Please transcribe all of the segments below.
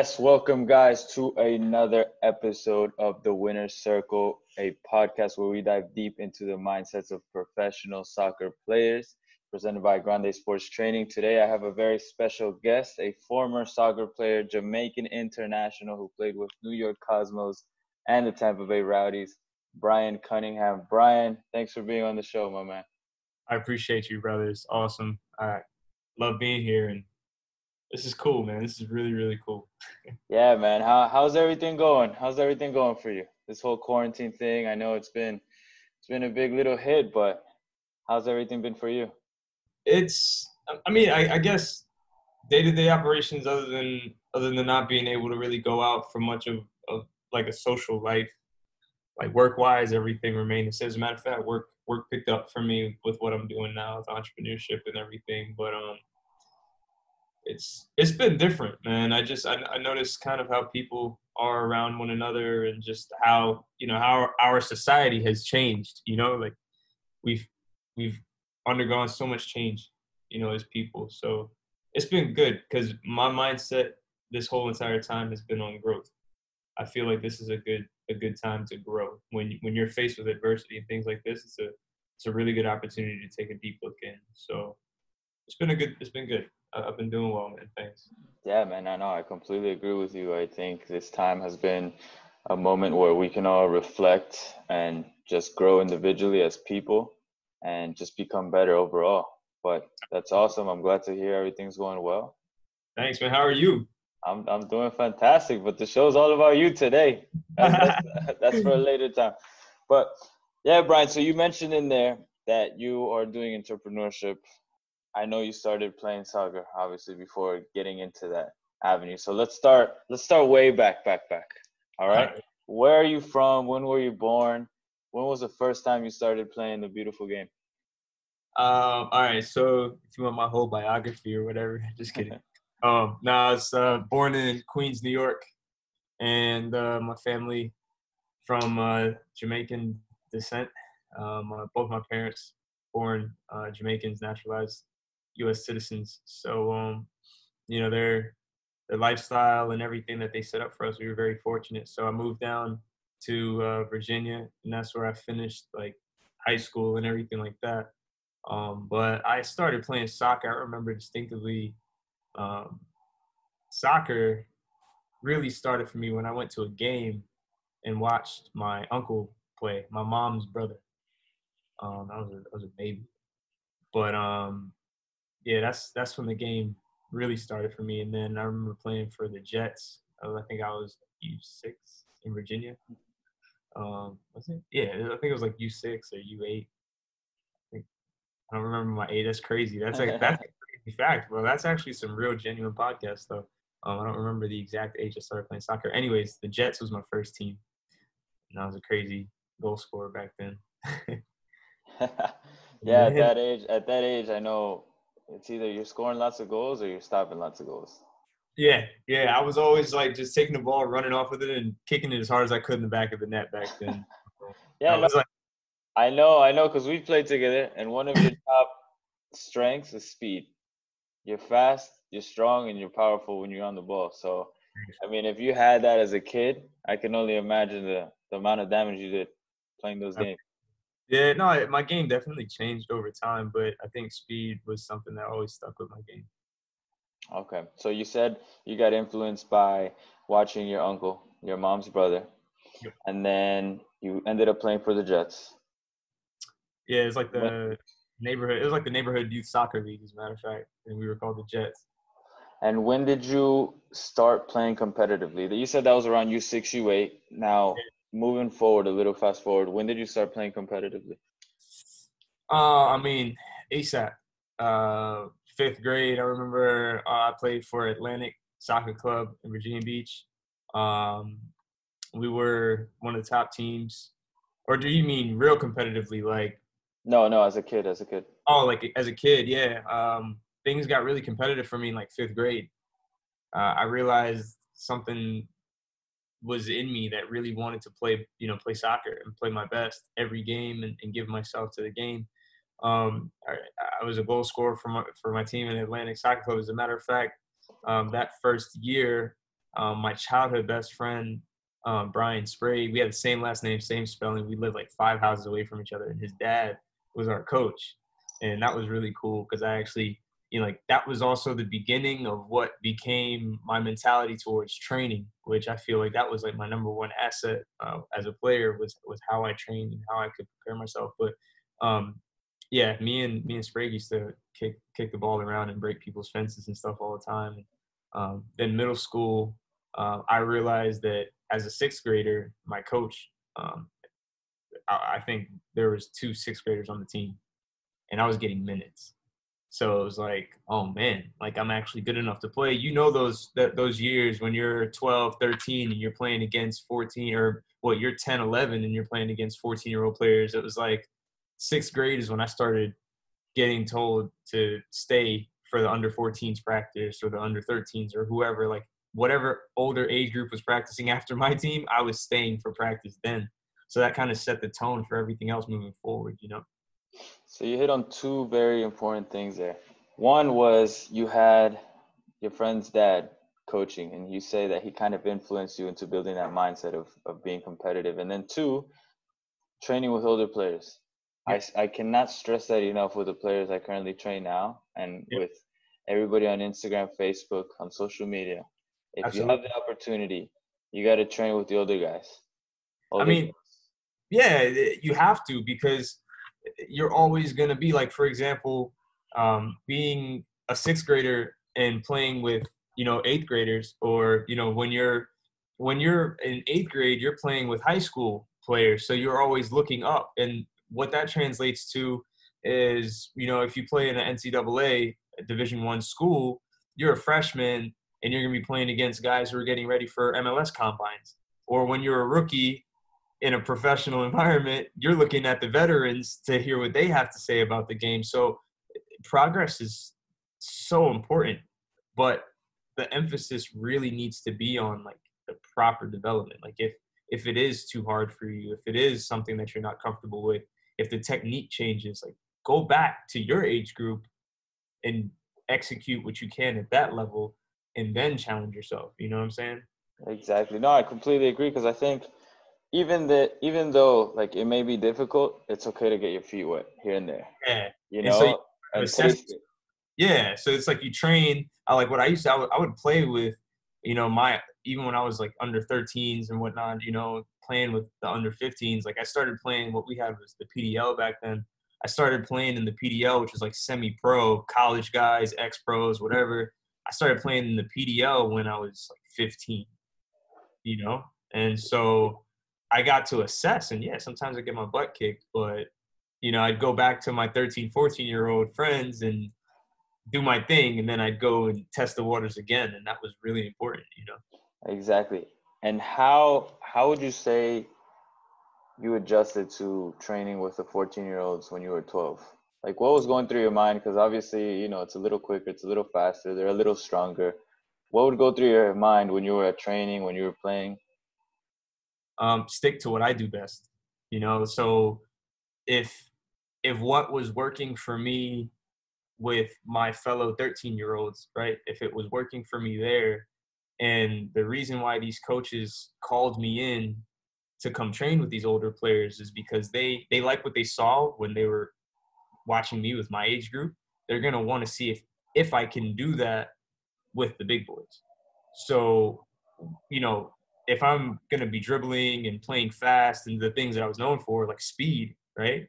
Yes, welcome guys to another episode of the Winner's Circle, a podcast where we dive deep into the mindsets of professional soccer players, presented by Grande Sports Training. Today I have a very special guest, a former soccer player, Jamaican international who played with New York Cosmos and the Tampa Bay Rowdies, Brian Cunningham. Brian, thanks for being on the show, my man. I appreciate you, brother. It's awesome. I love being here and this is cool, man. This is really, really cool. yeah, man. How how's everything going? How's everything going for you? This whole quarantine thing. I know it's been it's been a big little hit, but how's everything been for you? It's I mean, I, I guess day to day operations other than other than not being able to really go out for much of, of like a social life, like work wise, everything remained the same. As a matter of fact, work work picked up for me with what I'm doing now with entrepreneurship and everything. But um it's it's been different, man. I just I, I noticed kind of how people are around one another and just how you know how our society has changed. You know, like we've we've undergone so much change, you know, as people. So it's been good because my mindset this whole entire time has been on growth. I feel like this is a good a good time to grow. When when you're faced with adversity and things like this, it's a it's a really good opportunity to take a deep look in. So it's been a good it's been good. I've been doing well, man. Thanks. Yeah, man. I know. I completely agree with you. I think this time has been a moment where we can all reflect and just grow individually as people and just become better overall. But that's awesome. I'm glad to hear everything's going well. Thanks, man. How are you? I'm I'm doing fantastic, but the show's all about you today. That's, that's, that's for a later time. But yeah, Brian. So you mentioned in there that you are doing entrepreneurship I know you started playing soccer obviously before getting into that avenue. So let's start let's start way back back back. All right? all right. Where are you from? When were you born? When was the first time you started playing the beautiful game? Um, all right, so if you want my whole biography or whatever, just kidding. um, no, I was uh, born in Queens, New York, and uh, my family from uh, Jamaican descent. Um, uh, both my parents born uh, Jamaicans, naturalized U.S. citizens. So, um, you know, their their lifestyle and everything that they set up for us, we were very fortunate. So I moved down to uh, Virginia, and that's where I finished like high school and everything like that. Um, but I started playing soccer. I remember distinctively. Um, soccer really started for me when I went to a game and watched my uncle play, my mom's brother. Um, I was a, I was a baby, but um, yeah, that's that's when the game really started for me. And then I remember playing for the Jets. Uh, I think I was U six in Virginia. Um, was it? Yeah, I think it was like U six or U eight. I, I don't remember my age. That's crazy. That's like that's a crazy fact, bro. That's actually some real genuine podcast though. Um, I don't remember the exact age I started playing soccer. Anyways, the Jets was my first team, and I was a crazy goal scorer back then. yeah, at that age, at that age, I know it's either you're scoring lots of goals or you're stopping lots of goals. Yeah, yeah. I was always like just taking the ball, running off with it, and kicking it as hard as I could in the back of the net back then. yeah, I, no, like, I know, I know, because we played together, and one of your top strengths is speed. You're fast, you're strong, and you're powerful when you're on the ball. So, I mean, if you had that as a kid, I can only imagine the, the amount of damage you did playing those games. Yeah, no, my game definitely changed over time, but I think speed was something that always stuck with my game. Okay, so you said you got influenced by watching your uncle, your mom's brother, yep. and then you ended up playing for the Jets. Yeah, it's like the when, neighborhood. It was like the neighborhood youth soccer league, as a matter of fact, and we were called the Jets. And when did you start playing competitively? You said that was around U six, U eight. Now, moving forward a little fast forward when did you start playing competitively? Uh i mean asap uh fifth grade i remember uh, i played for atlantic soccer club in virginia beach. Um we were one of the top teams. Or do you mean real competitively like no no as a kid as a kid. Oh like as a kid yeah. Um things got really competitive for me in like fifth grade. Uh, i realized something was in me that really wanted to play, you know, play soccer and play my best every game and, and give myself to the game. Um, I, I, was a goal scorer for my, for my team in Atlantic Soccer Club. As a matter of fact, um, that first year, um, my childhood best friend, um, Brian Sprague, we had the same last name, same spelling. We lived like five houses away from each other, and his dad was our coach, and that was really cool because I actually, you know, like that was also the beginning of what became my mentality towards training, which I feel like that was like my number one asset uh, as a player was was how I trained and how I could prepare myself. But um, yeah, me and me and Sprague used to kick kick the ball around and break people's fences and stuff all the time. Um, then middle school, uh, I realized that as a sixth grader, my coach, um, I, I, think there was two sixth graders on the team, and I was getting minutes. So it was like, oh man, like I'm actually good enough to play. You know those that those years when you're 12, 13 and you're playing against 14 or what well, you're 10, 11 and you're playing against 14 year old players. It was like sixth grade is when I started getting told to stay for the under 14s practice or the under 13s or whoever, like whatever older age group was practicing after my team, I was staying for practice then. So that kind of set the tone for everything else moving forward, you know. So you hit on two very important things there. One was you had your friend's dad coaching, and you say that he kind of influenced you into building that mindset of, of being competitive. And then two, training with older players. I, I cannot stress that enough with the players I currently train now and yep. with everybody on Instagram, Facebook, on social media. If Absolutely. you have the opportunity, you got to train with the older guys. Older I mean, guys. yeah, you have to because you're always going to be like, for example, um, being a sixth grader and playing with you know eighth graders, or you know when you're when you're in eighth grade, you're playing with high school players, so you're always looking up and what that translates to is, you know, if you play in an NCAA Division One school, you're a freshman and you're going to be playing against guys who are getting ready for MLS combines. Or when you're a rookie in a professional environment, you're looking at the veterans to hear what they have to say about the game. So progress is so important, but the emphasis really needs to be on like the proper development. Like if if it is too hard for you, if it is something that you're not comfortable with, if the technique changes, like go back to your age group and execute what you can at that level and then challenge yourself. You know what I'm saying? Exactly. No, I completely agree because I think even that even though like it may be difficult, it's okay to get your feet wet here and there. Yeah. You know, so you yeah. So it's like you train. I like what I used to. I would, I would play with, you know, my even when I was like under 13s and whatnot. You know, playing with the under 15s. Like I started playing what we had was the PDL back then. I started playing in the PDL, which was like semi-pro, college guys, ex-pros, whatever. I started playing in the PDL when I was like 15, you know? And so I got to assess and yeah, sometimes I get my butt kicked, but you know, I'd go back to my 13, 14 year old friends and do my thing and then I'd go and test the waters again and that was really important, you know. Exactly. And how how would you say you adjusted to training with the 14 year olds when you were 12? Like what was going through your mind? Because obviously, you know, it's a little quicker, it's a little faster, they're a little stronger. What would go through your mind when you were at training, when you were playing? Um, stick to what I do best. You know, so if if what was working for me with my fellow 13 year olds, right? If it was working for me there, and the reason why these coaches called me in to come train with these older players is because they they like what they saw when they were watching me with my age group. They're gonna want to see if if I can do that with the big boys. So, you know, if I'm gonna be dribbling and playing fast and the things that I was known for, like speed, right?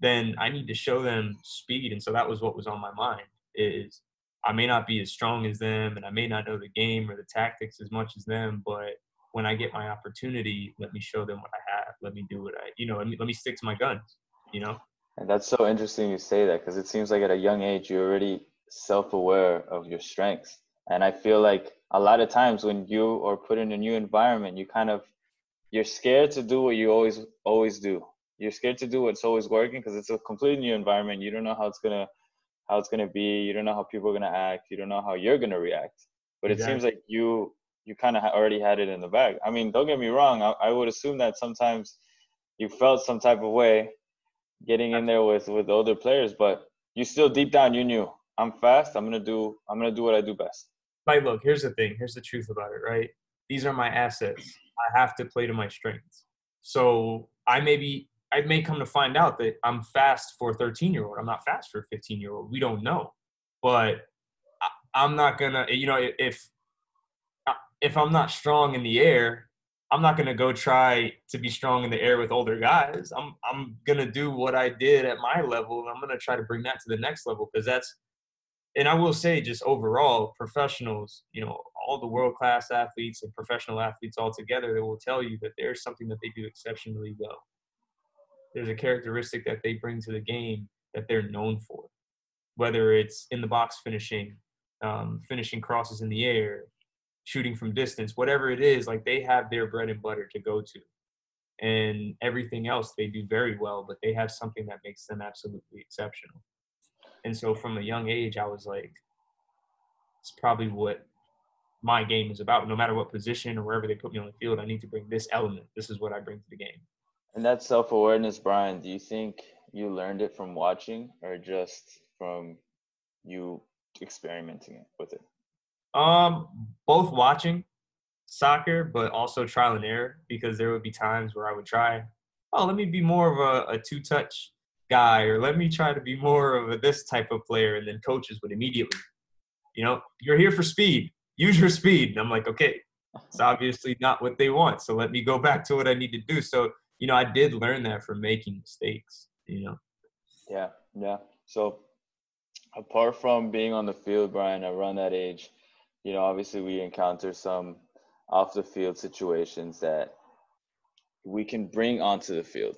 Then I need to show them speed. And so that was what was on my mind is I may not be as strong as them and I may not know the game or the tactics as much as them, but when I get my opportunity, let me show them what I have. Let me do what I, you know, let me, let me stick to my guns, you know? And that's so interesting you say that because it seems like at a young age, you're already self aware of your strengths. And I feel like a lot of times when you are put in a new environment, you kind of, you're scared to do what you always, always do. You're scared to do what's always working because it's a completely new environment. You don't know how it's going to how it's gonna be. You don't know how people are gonna act. You don't know how you're gonna react. But it seems like you you kind of already had it in the bag. I mean, don't get me wrong. I, I would assume that sometimes you felt some type of way getting in there with with older players, but you still deep down you knew I'm fast. I'm gonna do I'm gonna do what I do best. Like, look, here's the thing. Here's the truth about it, right? These are my assets. I have to play to my strengths. So I may be, I may come to find out that I'm fast for a 13 year old. I'm not fast for a 15 year old. We don't know, but I, I'm not gonna, you know, if uh, if I'm not strong in the air, I'm not gonna go try to be strong in the air with older guys. I'm I'm gonna do what I did at my level, and I'm gonna try to bring that to the next level because that's. And I will say, just overall, professionals, you know, all the world class athletes and professional athletes all together, they will tell you that there's something that they do exceptionally well. There's a characteristic that they bring to the game that they're known for, whether it's in the box finishing, um, finishing crosses in the air, shooting from distance, whatever it is, like they have their bread and butter to go to. And everything else they do very well, but they have something that makes them absolutely exceptional. And so from a young age, I was like, it's probably what my game is about. No matter what position or wherever they put me on the field, I need to bring this element. This is what I bring to the game. And that self awareness, Brian, do you think you learned it from watching or just from you experimenting with it? Um, both watching soccer, but also trial and error because there would be times where I would try, oh, let me be more of a, a two touch guy, or let me try to be more of a this type of player, and then coaches would immediately, you know, you're here for speed, use your speed. And I'm like, okay, it's uh-huh. obviously not what they want, so let me go back to what I need to do. So, you know, I did learn that from making mistakes, you know. Yeah, yeah. So apart from being on the field, Brian, around that age, you know, obviously we encounter some off the field situations that we can bring onto the field.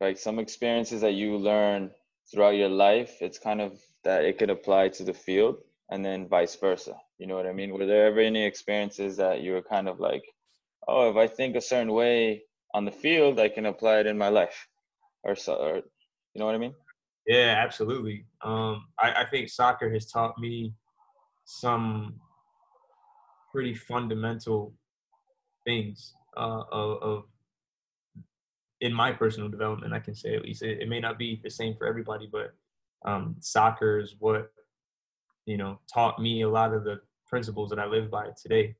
Like some experiences that you learn throughout your life, it's kind of that it could apply to the field and then vice versa. You know what I mean? Were there ever any experiences that you were kind of like, oh, if I think a certain way on the field, I can apply it in my life, or so, or you know what I mean? Yeah, absolutely. Um, I, I think soccer has taught me some pretty fundamental things uh, of, of, in my personal development. I can say at least it, it may not be the same for everybody, but um, soccer is what you know taught me a lot of the principles that I live by today.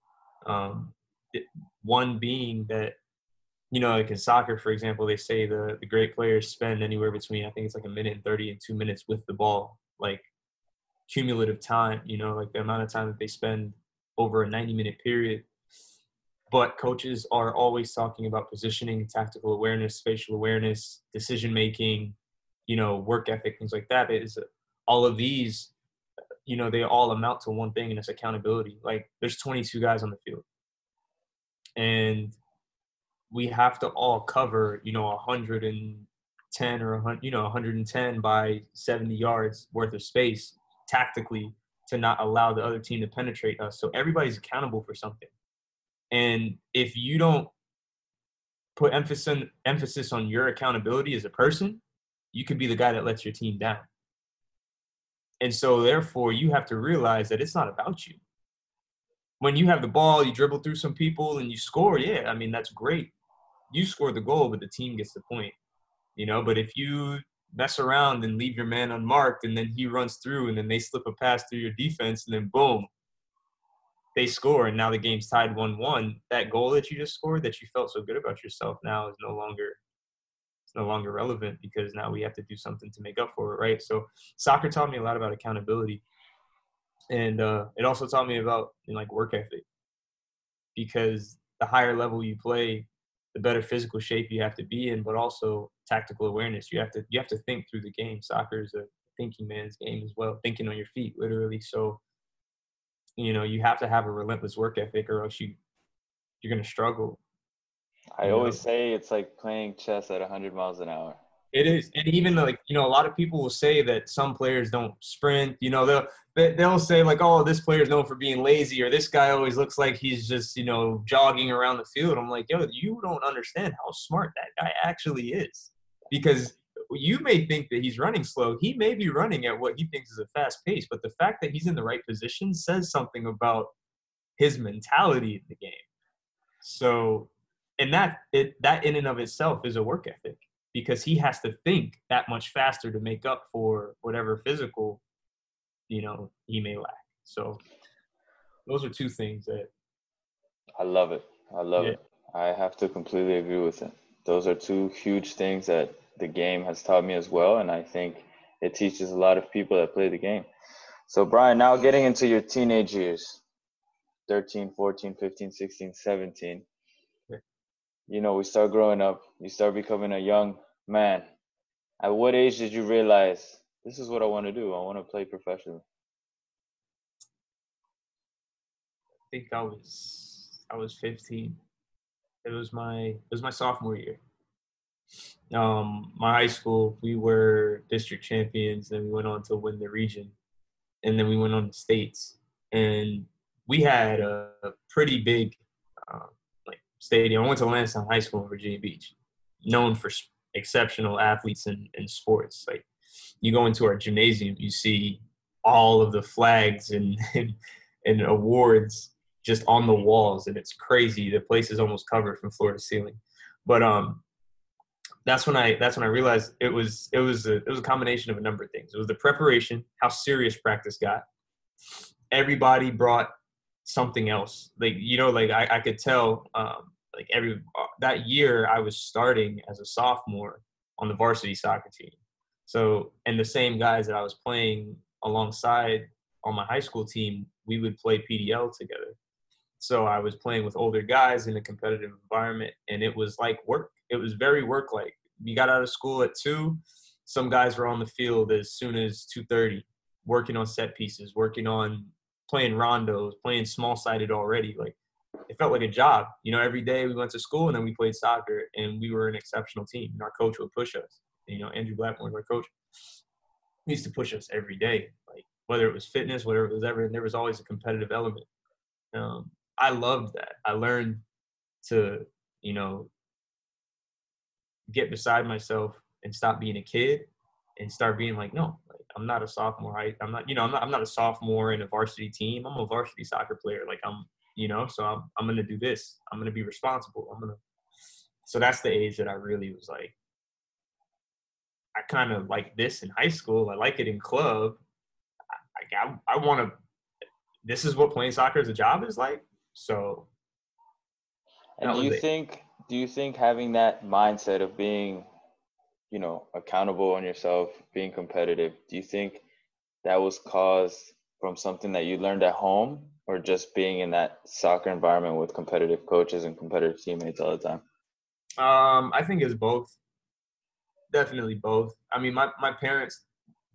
Um, it, one being that you know, like in soccer, for example, they say the, the great players spend anywhere between, I think it's like a minute and 30 and two minutes with the ball, like cumulative time, you know, like the amount of time that they spend over a 90 minute period. But coaches are always talking about positioning, tactical awareness, spatial awareness, decision making, you know, work ethic, things like that. Is all of these, you know, they all amount to one thing, and it's accountability. Like there's 22 guys on the field, and we have to all cover, you know, 110 or 100, you know 110 by 70 yards worth of space tactically to not allow the other team to penetrate us. So everybody's accountable for something. And if you don't put emphasis on, emphasis on your accountability as a person, you could be the guy that lets your team down. And so therefore you have to realize that it's not about you. When you have the ball, you dribble through some people and you score, yeah, I mean that's great. You score the goal, but the team gets the point. You know, but if you mess around and leave your man unmarked and then he runs through and then they slip a pass through your defense and then boom they score and now the game's tied 1-1 that goal that you just scored that you felt so good about yourself now is no longer it's no longer relevant because now we have to do something to make up for it right so soccer taught me a lot about accountability and uh, it also taught me about you know, like work ethic because the higher level you play the better physical shape you have to be in, but also tactical awareness. You have to you have to think through the game. Soccer is a thinking man's game as well, thinking on your feet, literally. So, you know, you have to have a relentless work ethic, or else you you're gonna struggle. I always know? say it's like playing chess at 100 miles an hour. It is, and even like you know, a lot of people will say that some players don't sprint. You know, they'll they'll say like, "Oh, this player's known for being lazy," or "This guy always looks like he's just you know jogging around the field." I'm like, "Yo, you don't understand how smart that guy actually is," because you may think that he's running slow. He may be running at what he thinks is a fast pace, but the fact that he's in the right position says something about his mentality in the game. So, and that it that in and of itself is a work ethic because he has to think that much faster to make up for whatever physical, you know, he may lack. So those are two things that I love it. I love Yeah. it. I have to completely agree with it. Those are two huge things that the game has taught me as well. And I think it teaches a lot of people that play the game. So, Brian, now getting into your teenage years 13, 14, 15, 16, 17. You know, we start growing up, you start becoming a young man. At what age did you realize this is what I want to do? I want to play professionally. I think I was I was 15. It was my it was my sophomore year. Um, my high school, we were district champions, and we went on to win the region, and then we went on to states. And we had a, a pretty big uh, like stadium. I went to Landstown High School in Virginia Beach, known for exceptional athletes in, in sports. Like you go into our gymnasium, you see all of the flags and and, and awards just on the walls, and it's crazy. The place is almost covered from floor to ceiling. But um, that's when I that's when I realized it was it was a it was a combination of a number of things. It was the preparation, how serious practice got. Everybody brought something else. Like you know, like I, I could tell um, like every uh, that year I was starting as a sophomore on the varsity soccer team. So and the same guys that I was playing alongside on my high school team, we would play PDL together. So I was playing with older guys in a competitive environment, and it was like work. It was very work like. We got out of school at two. Some guys were on the field as soon as two thirty, working on set pieces, working on playing rondos, playing small sided already. Like it felt like a job. You know, every day we went to school and then we played soccer, and we were an exceptional team. And our coach would push us. You know, Andrew Blackmore, our coach, he used to push us every day. Like whether it was fitness, whatever it was ever, and there was always a competitive element. Um, I loved that. I learned to, you know, get beside myself and stop being a kid and start being like, no, like, I'm not a sophomore. I, I'm not, you know, I'm not, I'm not a sophomore in a varsity team. I'm a varsity soccer player. Like I'm, you know, so I'm, I'm going to do this. I'm going to be responsible. I'm going to, so that's the age that I really was like, I kind of like this in high school. I like it in club. I, I, I want to, this is what playing soccer as a job is like. So And do you it. think do you think having that mindset of being, you know, accountable on yourself, being competitive, do you think that was caused from something that you learned at home or just being in that soccer environment with competitive coaches and competitive teammates all the time? Um, I think it's both. Definitely both. I mean, my, my parents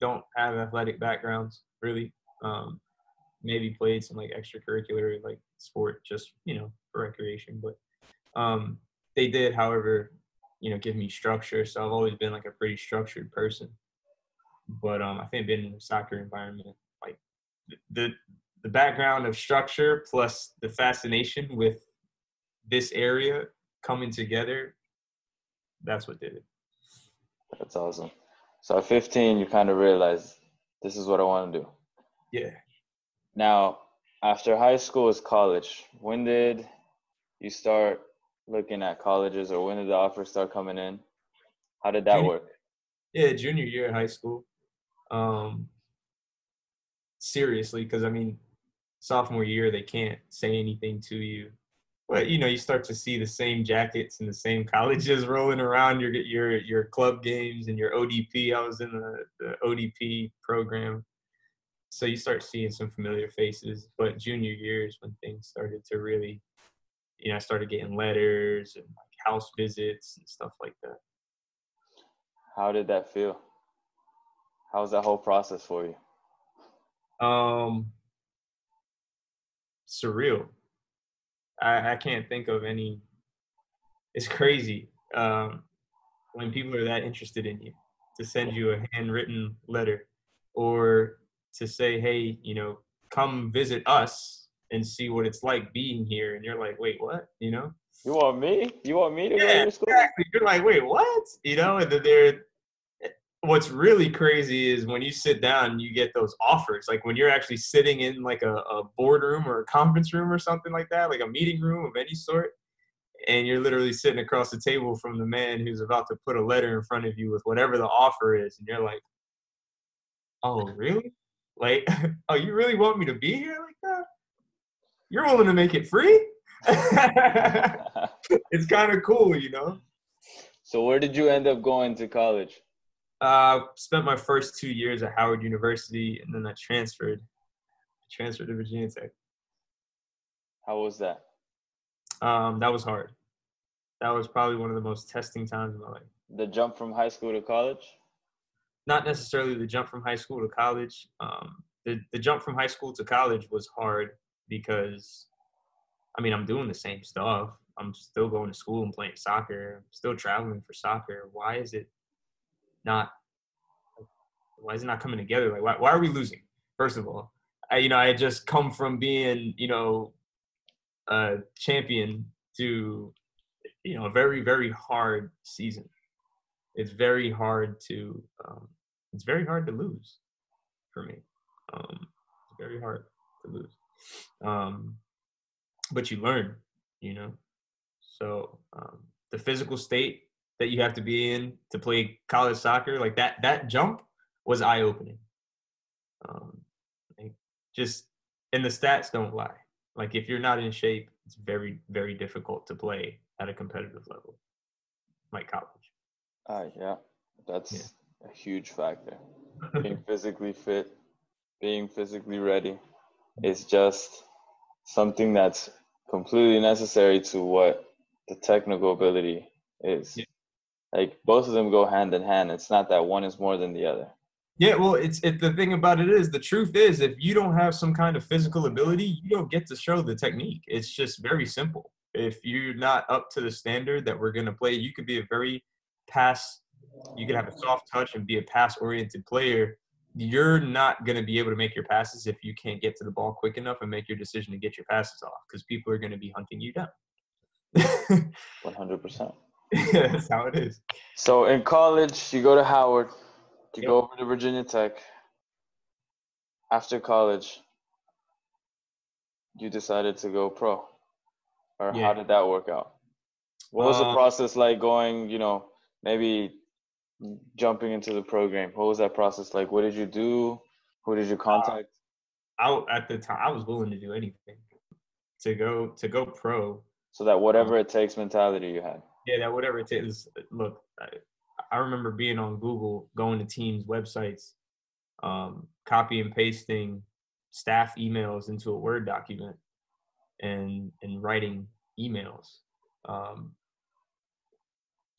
don't have athletic backgrounds, really. Um, maybe played some like extracurricular like sport, just you know, for recreation. But um, they did, however, you know, give me structure. So I've always been like a pretty structured person. But um, I think being in a soccer environment, like the the, the background of structure plus the fascination with this area coming together, that's what did it. That's awesome. So at 15, you kind of realized this is what I want to do. Yeah. Now, after high school is college. When did you start looking at colleges or when did the offers start coming in? How did that Junior- work? Yeah, junior year of high school. Um, seriously, because I mean, sophomore year they can't say anything to you, but you know you start to see the same jackets and the same colleges rolling around your your your club games and your ODP. I was in the, the ODP program, so you start seeing some familiar faces. But junior year is when things started to really, you know, I started getting letters and like house visits and stuff like that. How did that feel? How was that whole process for you? Um, surreal. I, I can't think of any. It's crazy um, when people are that interested in you to send you a handwritten letter or to say, hey, you know, come visit us and see what it's like being here. And you're like, wait, what? You know? You want me? You want me to go to your school? exactly. You're like, wait, what? You know, and then they're eh, what's really crazy is when you sit down and you get those offers. Like when you're actually sitting in like a, a boardroom or a conference room or something like that, like a meeting room of any sort, and you're literally sitting across the table from the man who's about to put a letter in front of you with whatever the offer is, and you're like, Oh, really? Like, oh, you really want me to be here? You're willing to make it free? it's kind of cool, you know. So where did you end up going to college? Uh, spent my first two years at Howard University, and then I transferred, transferred to Virginia Tech. How was that? Um, that was hard. That was probably one of the most testing times in my life. The jump from high school to college? Not necessarily the jump from high school to college. Um, the the jump from high school to college was hard because, I mean, I'm doing the same stuff. I'm still going to school and playing soccer. I'm still traveling for soccer. Why is it not? Why is it not coming together? Like, why, why are we losing? First of all, I, you know, I just come from being, you know, a champion to, you know, a very, very hard season. It's very hard to, um, it's very hard to lose for me. Um, it's very hard to lose. Um, but you learn, you know. So um, the physical state that you have to be in to play college soccer, like that, that jump was eye opening. Um, just and the stats don't lie. Like if you're not in shape, it's very, very difficult to play at a competitive level, like college. Uh, yeah, that's yeah. a huge factor. Being physically fit, being physically ready is just something that's completely necessary to what the technical ability is. Yeah. Like both of them go hand in hand. It's not that one is more than the other. Yeah, well, it's it, the thing about it is the truth is if you don't have some kind of physical ability, you don't get to show the technique. It's just very simple. If you're not up to the standard that we're going to play, you could be a very pass you could have a soft touch and be a pass oriented player. You're not going to be able to make your passes if you can't get to the ball quick enough and make your decision to get your passes off because people are going to be hunting you down. 100%. That's how it is. So in college, you go to Howard, you yep. go over to Virginia Tech. After college, you decided to go pro. Or yeah. how did that work out? What was uh, the process like going, you know, maybe jumping into the program? What was that process like? What did you do? Who did you contact? Uh, I at the time I was willing to do anything to go to go pro. So that whatever it takes mentality you had. Yeah, that whatever it takes. Look, I, I remember being on Google, going to teams' websites, um, copy and pasting staff emails into a Word document, and and writing emails. Um,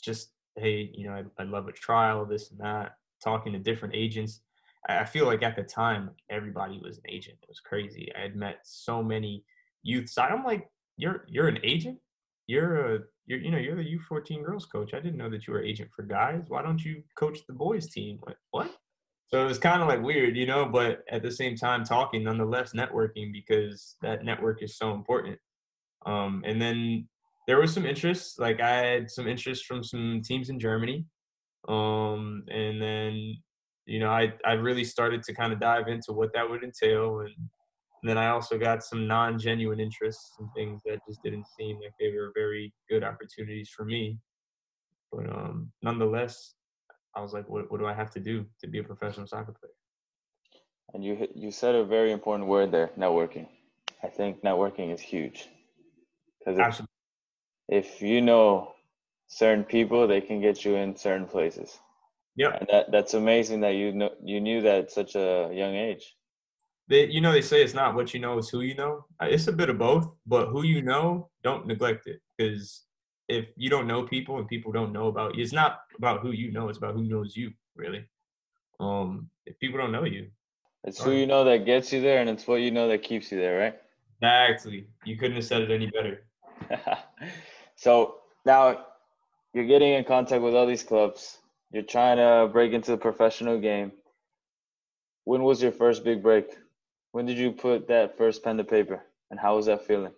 just hey, you know, I'd, I'd love a trial, this and that, talking to different agents. I feel like at the time, everybody was an agent. It was crazy. I had met so many youth side. I'm like, you're you're an agent. You're a you're you know you're the U14 girls coach. I didn't know that you were agent for guys. Why don't you coach the boys team? Like what? So it was kind of like weird, you know. But at the same time, talking nonetheless, networking because that network is so important. Um, and then there was some interest. Like I had some interest from some teams in Germany, um, and then you know I I really started to kind of dive into what that would entail, and, and then I also got some non-genuine interests and things that just didn't seem like they were very good opportunities for me. But um, nonetheless, I was like, what what do I have to do to be a professional soccer player? And you you said a very important word there, networking. I think networking is huge because if you know certain people, they can get you in certain places. Yeah, and that that's amazing that you know you knew that at such a young age. They, you know, they say it's not what you know, it's who you know. Uh, it's a bit of both, but who you know, don't neglect it because if you don't know people and people don't know about you, it's not about who you know, it's about who knows you, really. Um, if people don't know you, it's who you know that gets you there, and it's what you know that keeps you there, right? Exactly. You couldn't have said it any better. So now you're getting in contact with all these clubs. You're trying to break into the professional game. When was your first big break? When did you put that first pen to paper, and how was that feeling?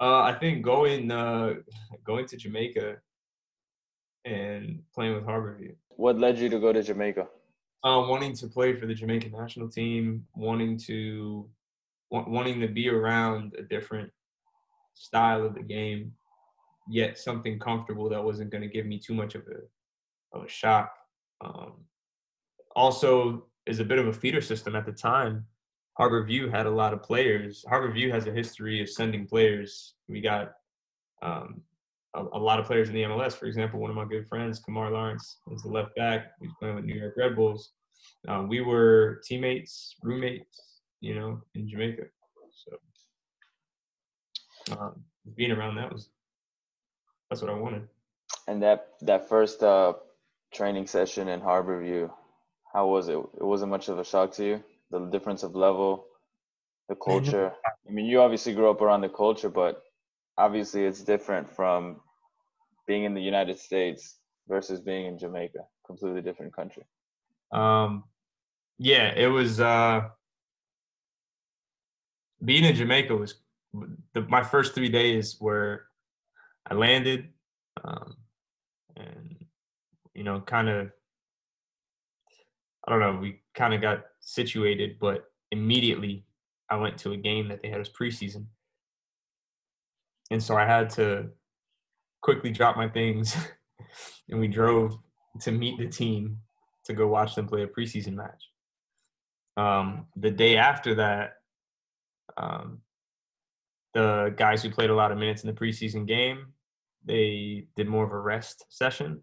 Uh, I think going uh, going to Jamaica and playing with Harborview. What led you to go to Jamaica? Uh, wanting to play for the Jamaican national team, wanting to wanting to be around a different style of the game, yet something comfortable that wasn't going to give me too much of a of a shock. Um, also, is a bit of a feeder system at the time. Harbor View had a lot of players. Harbor View has a history of sending players. We got um, a, a, lot of players in the MLS. For example, one of my good friends, Kemar Lawrence, is the left back. He's playing with New York Red Bulls. Um, we were teammates, roommates, you know, in Jamaica. So um, being around that was that's what I wanted. And that that first uh, training session in Harborview, how was it? It wasn't much of a shock to you. The difference of level, the culture. I mean, you obviously grew up around the culture, but obviously it's different from being in the United States versus being in Jamaica. Completely different country. Um, yeah, it was. Uh, being in Jamaica was the, my first three days where I landed, um, and you know, kind of, I don't know, we kind of got situated, but immediately I went to a game that they had as preseason, and so I had to quickly drop my things, and we drove to meet the team to go watch them play a preseason match. Um, the day after that, um, the guys who played a lot of minutes in the preseason game, they did more of a rest session.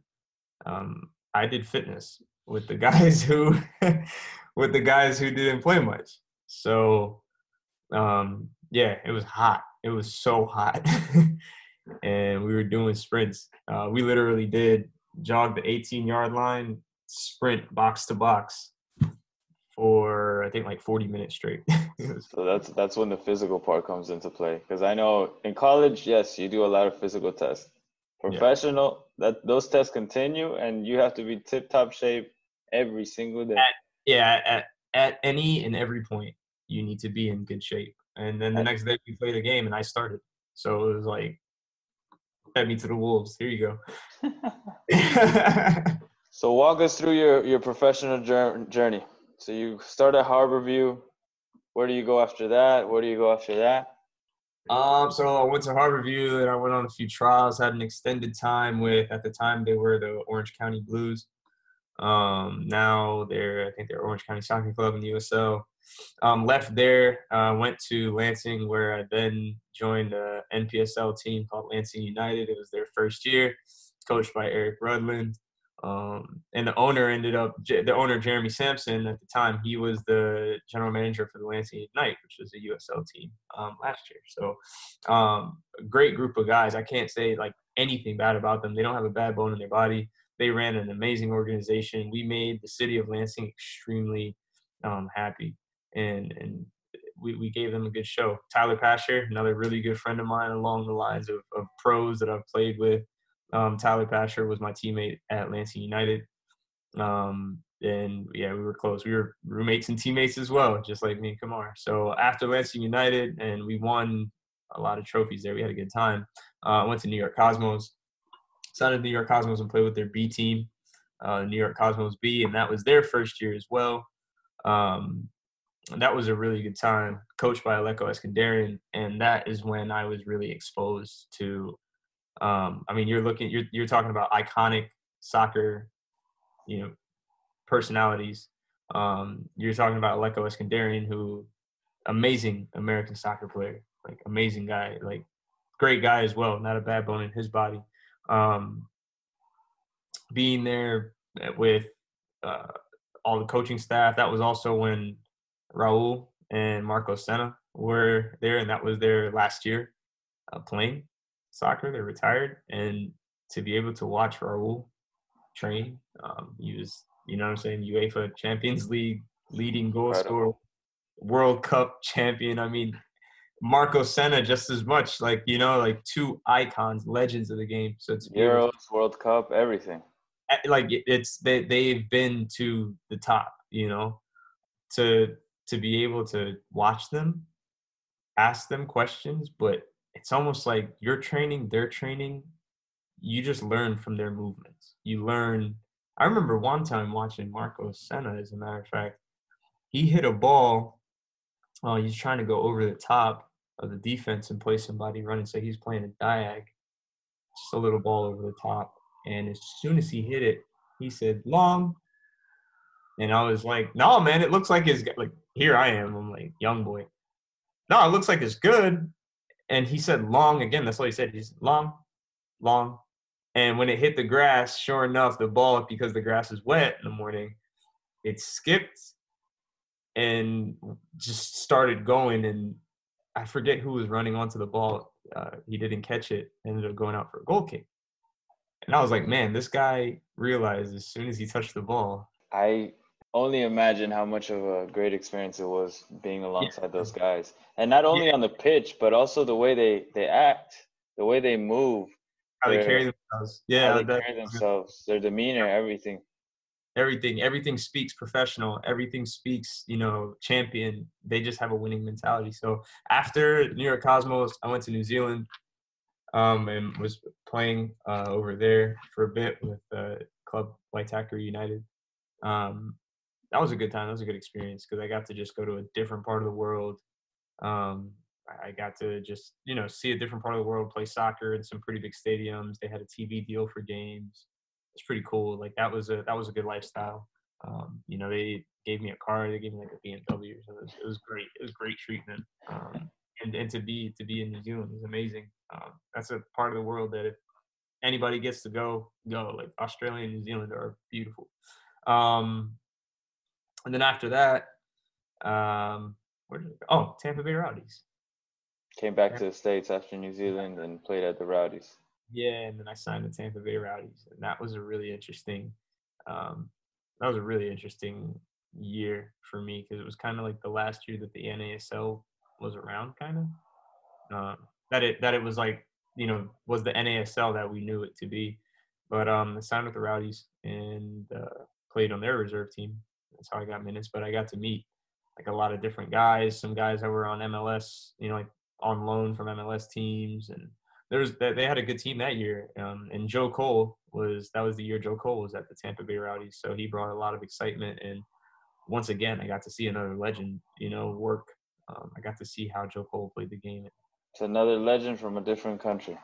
Um, I did fitness with the guys who, with the guys who didn't play much. So, um, yeah, it was hot. It was so hot, and we were doing sprints. Uh, we literally did jog the 18 yard line, sprint box to box for I think like 40 minutes straight. so that's that's when the physical part comes into play because I know in college, yes, you do a lot of physical tests. Professional, yeah. that those tests continue, and you have to be tip top shape every single day. At, yeah, at at any and every point, you need to be in good shape. And then the next day we played a game, and I started. So it was like, fed me to the wolves. Here you go. so walk us through your your professional journey. So you start at Harborview. Where do you go after that? Where do you go after that? Um, so I went to Harborview and I went on a few trials, had an extended time with at the time they were the Orange County Blues. Um, now they're I think they're Orange County Soccer Club in the USL. Um, left there, uh, went to Lansing where I then joined a NPSL team called Lansing United. It was their first year, coached by Eric Rudland. Um, and the owner ended up the owner Jeremy Sampson at the time he was the general manager for the Lansing Ignite, which was a USL team um, last year. So um, great group of guys. I can't say like anything bad about them. They don't have a bad bone in their body. They ran an amazing organization. We made the city of Lansing extremely um, happy, and and we, we gave them a good show. Tyler Pasher, another really good friend of mine along the lines of, of pros that I've played with. Um, Tyler Pasher was my teammate at Lansing United. Um, and yeah, we were close. We were roommates and teammates as well, just like me and Kemar. So after Lansing United, and we won a lot of trophies there. We had a good time. Uh, I went to New York Cosmos, signed with New York Cosmos and played with their B team, uh, New York Cosmos B, and that was their first year as well. Um, and that was a really good time, coached by Aleko Eskandarian, and that is when I was really exposed to um, I mean, you're looking, you're you're talking about iconic soccer, you know, personalities. Um, you're talking about Aleko Eskandarian, who amazing American soccer player, like amazing guy, like great guy as well, not a bad bone in his body. Um, being there with uh, all the coaching staff, that was also when Raul and Marco Senna were there, and that was their last year uh, playing soccer. They're retired, and to be able to watch Raul train, um, he was, you know, what I'm saying, UEFA Champions League leading goal scorer, World Cup champion. I mean, Marco Senna just as much, like you know, like two icons, legends of the game. So it's Euros, World Cup, everything. Like it's they they've been to the top, you know, to to be able to watch them, ask them questions, but it's almost like you're training, they're training. You just learn from their movements. You learn. I remember one time watching Marco Senna, as a matter of fact, he hit a ball. Oh, he's trying to go over the top of the defense and play somebody running. So he's playing a diag, just a little ball over the top. And as soon as he hit it, he said long. And I was like, no, man, it looks like his like here I am. I'm like young boy. No, it looks like it's good. And he said long again. That's all he said. He's long, long. And when it hit the grass, sure enough, the ball, because the grass is wet in the morning, it skipped and just started going. And I forget who was running onto the ball. Uh, he didn't catch it. Ended up going out for a goal kick. And I was like, man, this guy realized as soon as he touched the ball. I only imagine how much of a great experience it was being alongside yeah. those guys. And not only yeah. on the pitch, but also the way they, they act, the way they move. How they carry themselves. Yeah. How they carry themselves, their demeanor, everything. Everything. Everything speaks professional. Everything speaks, you know, champion. They just have a winning mentality. So after New York Cosmos, I went to New Zealand um, and was playing uh, over there for a bit with uh, Club Waitaki United. Um, that was a good time. That was a good experience because I got to just go to a different part of the world. Um, I got to just you know see a different part of the world, play soccer in some pretty big stadiums. They had a TV deal for games. It's pretty cool. Like that was a that was a good lifestyle. Um, you know, they gave me a car. They gave me like a BMW. So it was, it was great. It was great treatment. Um, and and to be to be in New Zealand is amazing. Um, that's a part of the world that if anybody gets to go, go. Like Australia and New Zealand are beautiful. Um, and then after that, um, where did it go? Oh, Tampa Bay Rowdies. Came back to the States after New Zealand and played at the Rowdies. Yeah, and then I signed the Tampa Bay Rowdies. And that was a really interesting, um, that was a really interesting year for me because it was kind of like the last year that the NASL was around, kind of. Uh, that it that it was like you know was the NASL that we knew it to be, but um, I signed with the Rowdies and uh, played on their reserve team that's how I got minutes. But I got to meet like a lot of different guys. Some guys that were on MLS, you know, like on loan from MLS teams, and there was that they had a good team that year. Um, and Joe Cole was that was the year Joe Cole was at the Tampa Bay Rowdies, so he brought a lot of excitement. And once again, I got to see another legend, you know, work. Um, I got to see how Joe Cole played the game. It's another legend from a different country.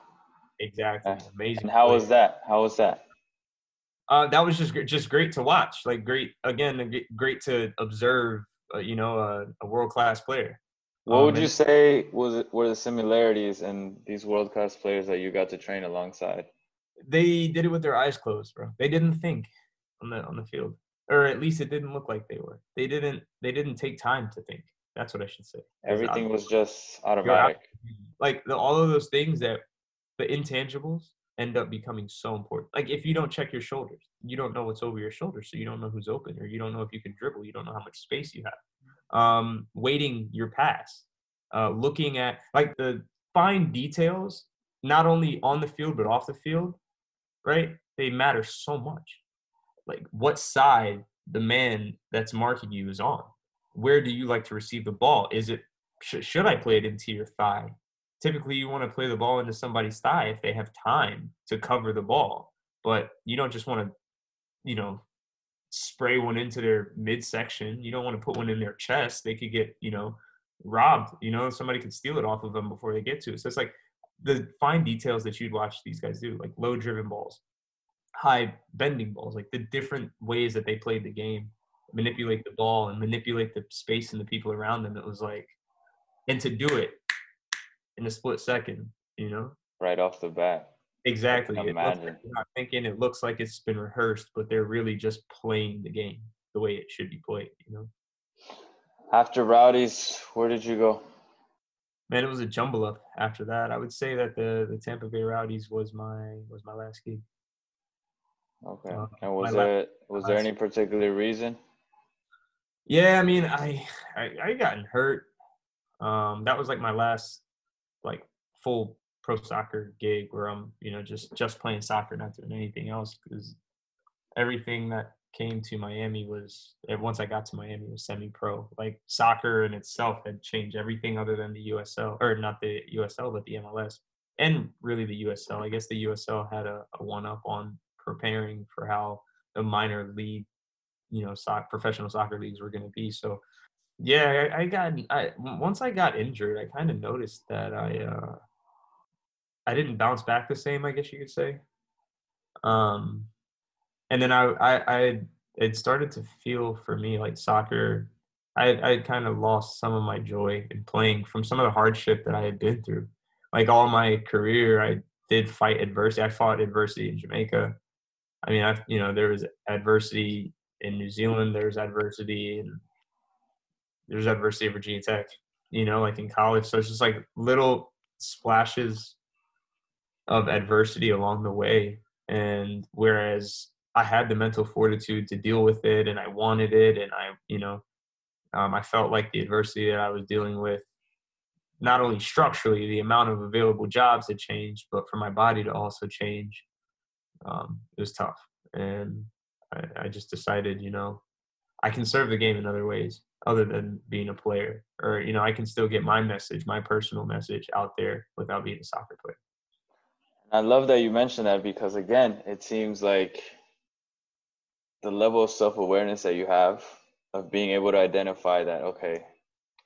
Exactly, amazing. And how was that? How was that? Uh, that was just just great to watch. Like great again, great to observe. Uh, you know, uh, a world class player. What um, would you say was were the similarities in these world class players that you got to train alongside? They did it with their eyes closed, bro. They didn't think on the on the field, or at least it didn't look like they were. They didn't they didn't take time to think. That's what I should say. Everything was just automatic. Like the, all of those things that the intangibles end up becoming so important. Like if you don't check your shoulders, you don't know what's over your shoulders, so you don't know who's open, or you don't know if you can dribble, you don't know how much space you have. Um, weighting your pass, uh, looking at like the fine details, not only on the field but off the field, right? They matter so much. Like what side the man that's marking you is on. Where do you like to receive the ball? Is it sh- should I play it into your thigh? Typically you want to play the ball into somebody's thigh if they have time to cover the ball. But you don't just want to, you know, spray one into their midsection. You don't want to put one in their chest. They could get, you know, robbed. You know, somebody could steal it off of them before they get to it. So it's like the fine details that you'd watch these guys do, like low driven balls, high bending balls, like the different ways that they played the game, manipulate the ball and manipulate the space and the people around them. It was like, and to do it in a split second, you know? Right off the bat. Exactly. Imagine. Like not thinking it looks like it's been rehearsed, but they're really just playing the game the way it should be played, you know? After Rowdies, where did you go? Man, it was a jumble up after that. I would say that the the Tampa Bay Rowdies was my was my last gig. Okay. Uh, and was there last, was there any particular reason? Yeah, I mean, I I, I gotten hurt. Um, that was like my last like full pro soccer gig where I'm, you know, just just playing soccer, not doing anything else because everything that came to Miami was eh, once I got to Miami was semi-pro. Like soccer in itself had changed everything other than the USL or not the USL but the MLS and really the USL. I guess the USL had a, a one-up on preparing for how the minor league, you know, soc- professional soccer leagues were going to be. So yeah, I, I got I once I got injured, I kind of noticed that I uh I didn't bounce back the same, I guess you could say. Um and then I I I it started to feel for me like soccer I I kind of lost some of my joy in playing from some of the hardship that I had been through. Like all my career, I did fight adversity. I fought adversity in Jamaica. I mean, I you know there was adversity in New Zealand. There's adversity and there's adversity at Virginia Tech. You know, like in college. So it's just like little splashes of adversity along the way. And whereas I had the mental fortitude to deal with it and I wanted it and I, you know, um, I felt like the adversity that I was dealing with, not only structurally, the amount of available jobs had changed, but for my body to also change, um, it was tough. And I, I just decided, you know, I can serve the game in other ways other than being a player. Or, you know, I can still get my message, my personal message out there without being a soccer player. I love that you mentioned that because, again, it seems like the level of self awareness that you have of being able to identify that, okay,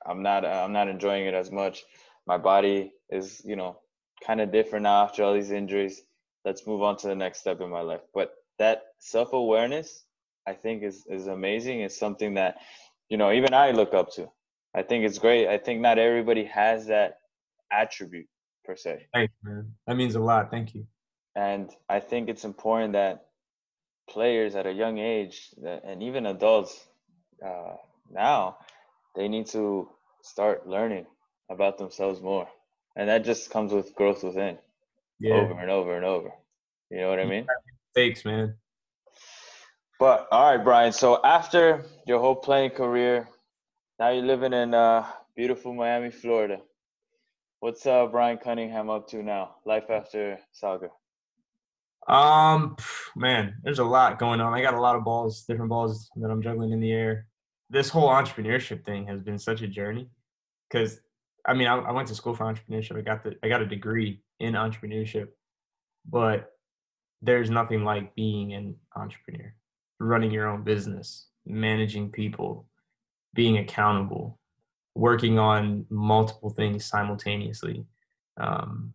I'm not, I'm not enjoying it as much. My body is, you know, kind of different now after all these injuries. Let's move on to the next step in my life. But that self awareness, I think, is is amazing. It's something that you know even I look up to. I think it's great. I think not everybody has that attribute per se. Thanks, man. That means a lot. Thank you. And I think it's important that players at a young age and even adults uh, now they need to start learning about themselves more and that just comes with growth within yeah. over and over and over you know what i mean Thanks, man. But all right, Brian. So after your whole playing career, now you're living in uh, beautiful Miami, Florida. What's uh, Brian Cunningham up to now? Life after soccer. Um, man, there's a lot going on. I got a lot of balls, different balls that I'm juggling in the air. This whole entrepreneurship thing has been such a journey because I mean, I, I, went to school for entrepreneurship. I got the I got a degree in entrepreneurship, but there's nothing like being an entrepreneur, running your own business, managing people, being accountable, working on multiple things simultaneously. Um,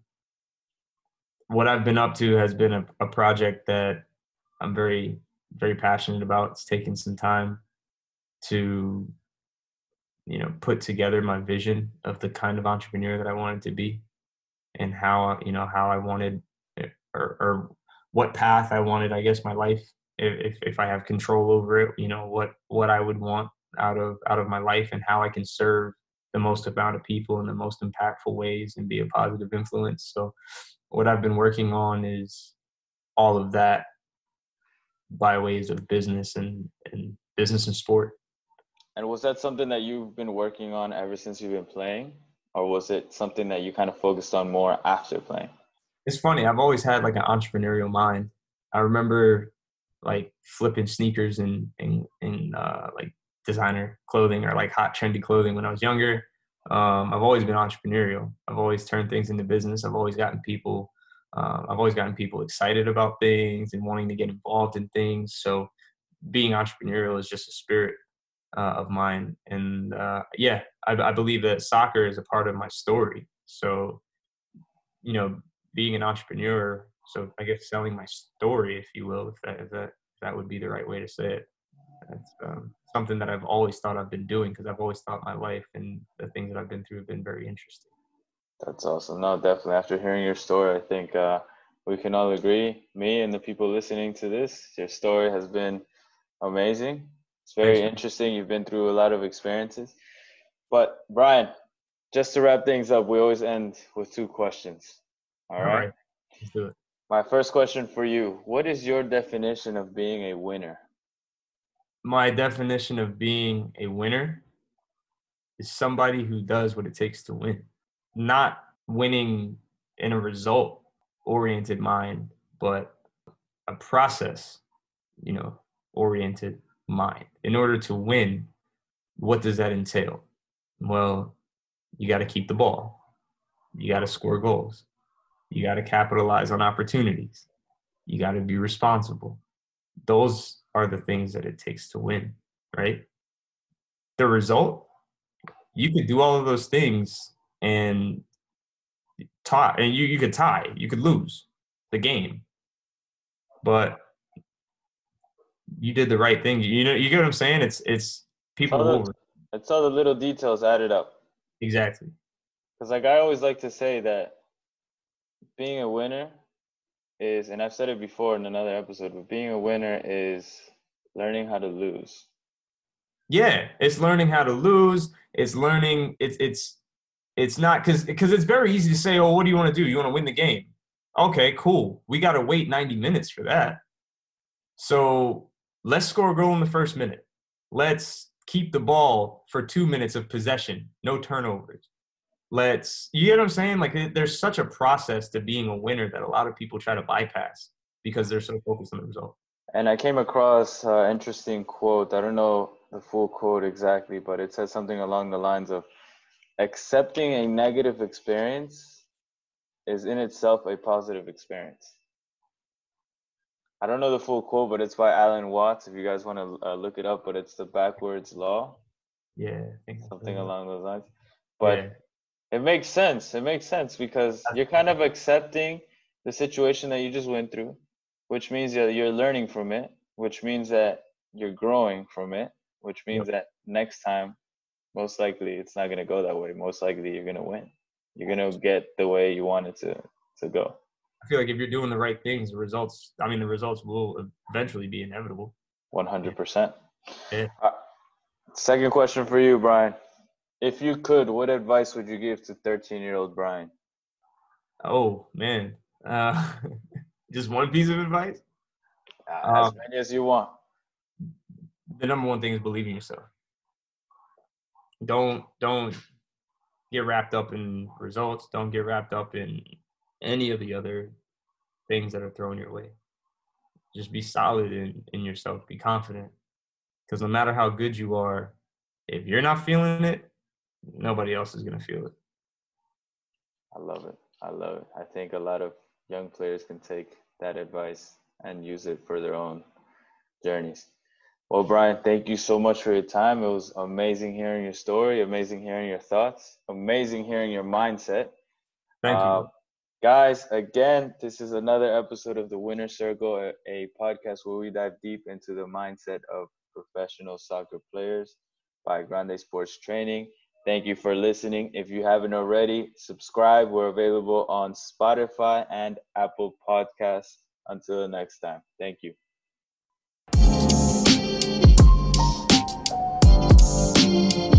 what I've been up to has been a, a project that I'm very, very passionate about. It's taken some time to, you know, put together my vision of the kind of entrepreneur that I wanted to be and how, you know, how I wanted or, or what path I wanted, I guess, my life, if, if I have control over it, you know, what, what I would want out of, out of my life and how I can serve the most amount of people in the most impactful ways and be a positive influence. So what I've been working on is all of that by ways of business and, and business and sport. And was that something that you've been working on ever since you've been playing? Or was it something that you kind of focused on more after playing? it's funny. I've always had like an entrepreneurial mind. I remember like flipping sneakers and and, and uh, like designer clothing or like hot trendy clothing when I was younger. Um, I've always been entrepreneurial. I've always turned things into business. I've always gotten people. Uh, I've always gotten people excited about things and wanting to get involved in things. So being entrepreneurial is just a spirit uh, of mine. And uh, yeah, I, I believe that soccer is a part of my story. So you know, being an entrepreneur. So I guess selling my story, if you will, if that if that, if that would be the right way to say it. That's um, something that I've always thought I've been doing because I've always thought my life and the things that I've been through have been very interesting. That's awesome. No, definitely. After hearing your story, I think uh, we can all agree, me and the people listening to this, your story has been amazing. It's very Thanks, interesting. You've been through a lot of experiences. But Brian, just to wrap things up, we always end with two questions. All, All right. right. Let's do it. My first question for you What is your definition of being a winner? My definition of being a winner is somebody who does what it takes to win, not winning in a result oriented mind, but a process, you know, oriented mind. In order to win, what does that entail? Well, you got to keep the ball. You got to score goals. You got to capitalize on opportunities. You got to be responsible. Those are the things that it takes to win, right? The result, you could do all of those things and tie, and you, you could tie, you could lose the game. But you did the right thing. You know, you get what I'm saying? It's it's people tell that, It's all the little details added up. Exactly. Because like I always like to say that being a winner is, and I've said it before in another episode, but being a winner is learning how to lose. Yeah, it's learning how to lose. It's learning. It's it's it's not because because it's very easy to say, oh, what do you want to do? You want to win the game? Okay, cool. We got to wait 90 minutes for that. So let's score a goal in the first minute. Let's keep the ball for two minutes of possession, no turnovers. Let's, you get what I'm saying? Like, there's such a process to being a winner that a lot of people try to bypass because they're so focused on the result. And I came across an interesting quote. I don't know the full quote exactly, but it says something along the lines of accepting a negative experience is in itself a positive experience. I don't know the full quote, but it's by Alan Watts. If you guys want to uh, look it up, but it's the backwards law. Yeah, something along those lines. But yeah. It makes sense. It makes sense because you're kind of accepting the situation that you just went through, which means that you're learning from it, which means that you're growing from it, which means yep. that next time, most likely it's not gonna go that way. Most likely you're gonna win. You're gonna get the way you want it to to go. I feel like if you're doing the right things, the results. I mean, the results will eventually be inevitable. One hundred percent. Yeah. Uh, second question for you, Brian. If you could, what advice would you give to thirteen-year-old Brian? Oh man, uh, just one piece of advice. Uh, as um, many as you want. The number one thing is believe in yourself. Don't don't get wrapped up in results. Don't get wrapped up in any of the other things that are thrown your way. Just be solid in, in yourself, be confident. Because no matter how good you are, if you're not feeling it, nobody else is going to feel it. I love it. I love it. I think a lot of young players can take that advice and use it for their own journeys. Well, Brian, thank you so much for your time. It was amazing hearing your story, amazing hearing your thoughts, amazing hearing your mindset. Thank uh, you. Guys, again, this is another episode of the Winner Circle, a, a podcast where we dive deep into the mindset of professional soccer players by Grande Sports Training. Thank you for listening. If you haven't already, subscribe. We're available on Spotify and Apple Podcasts. Until next time, thank you. Thank you.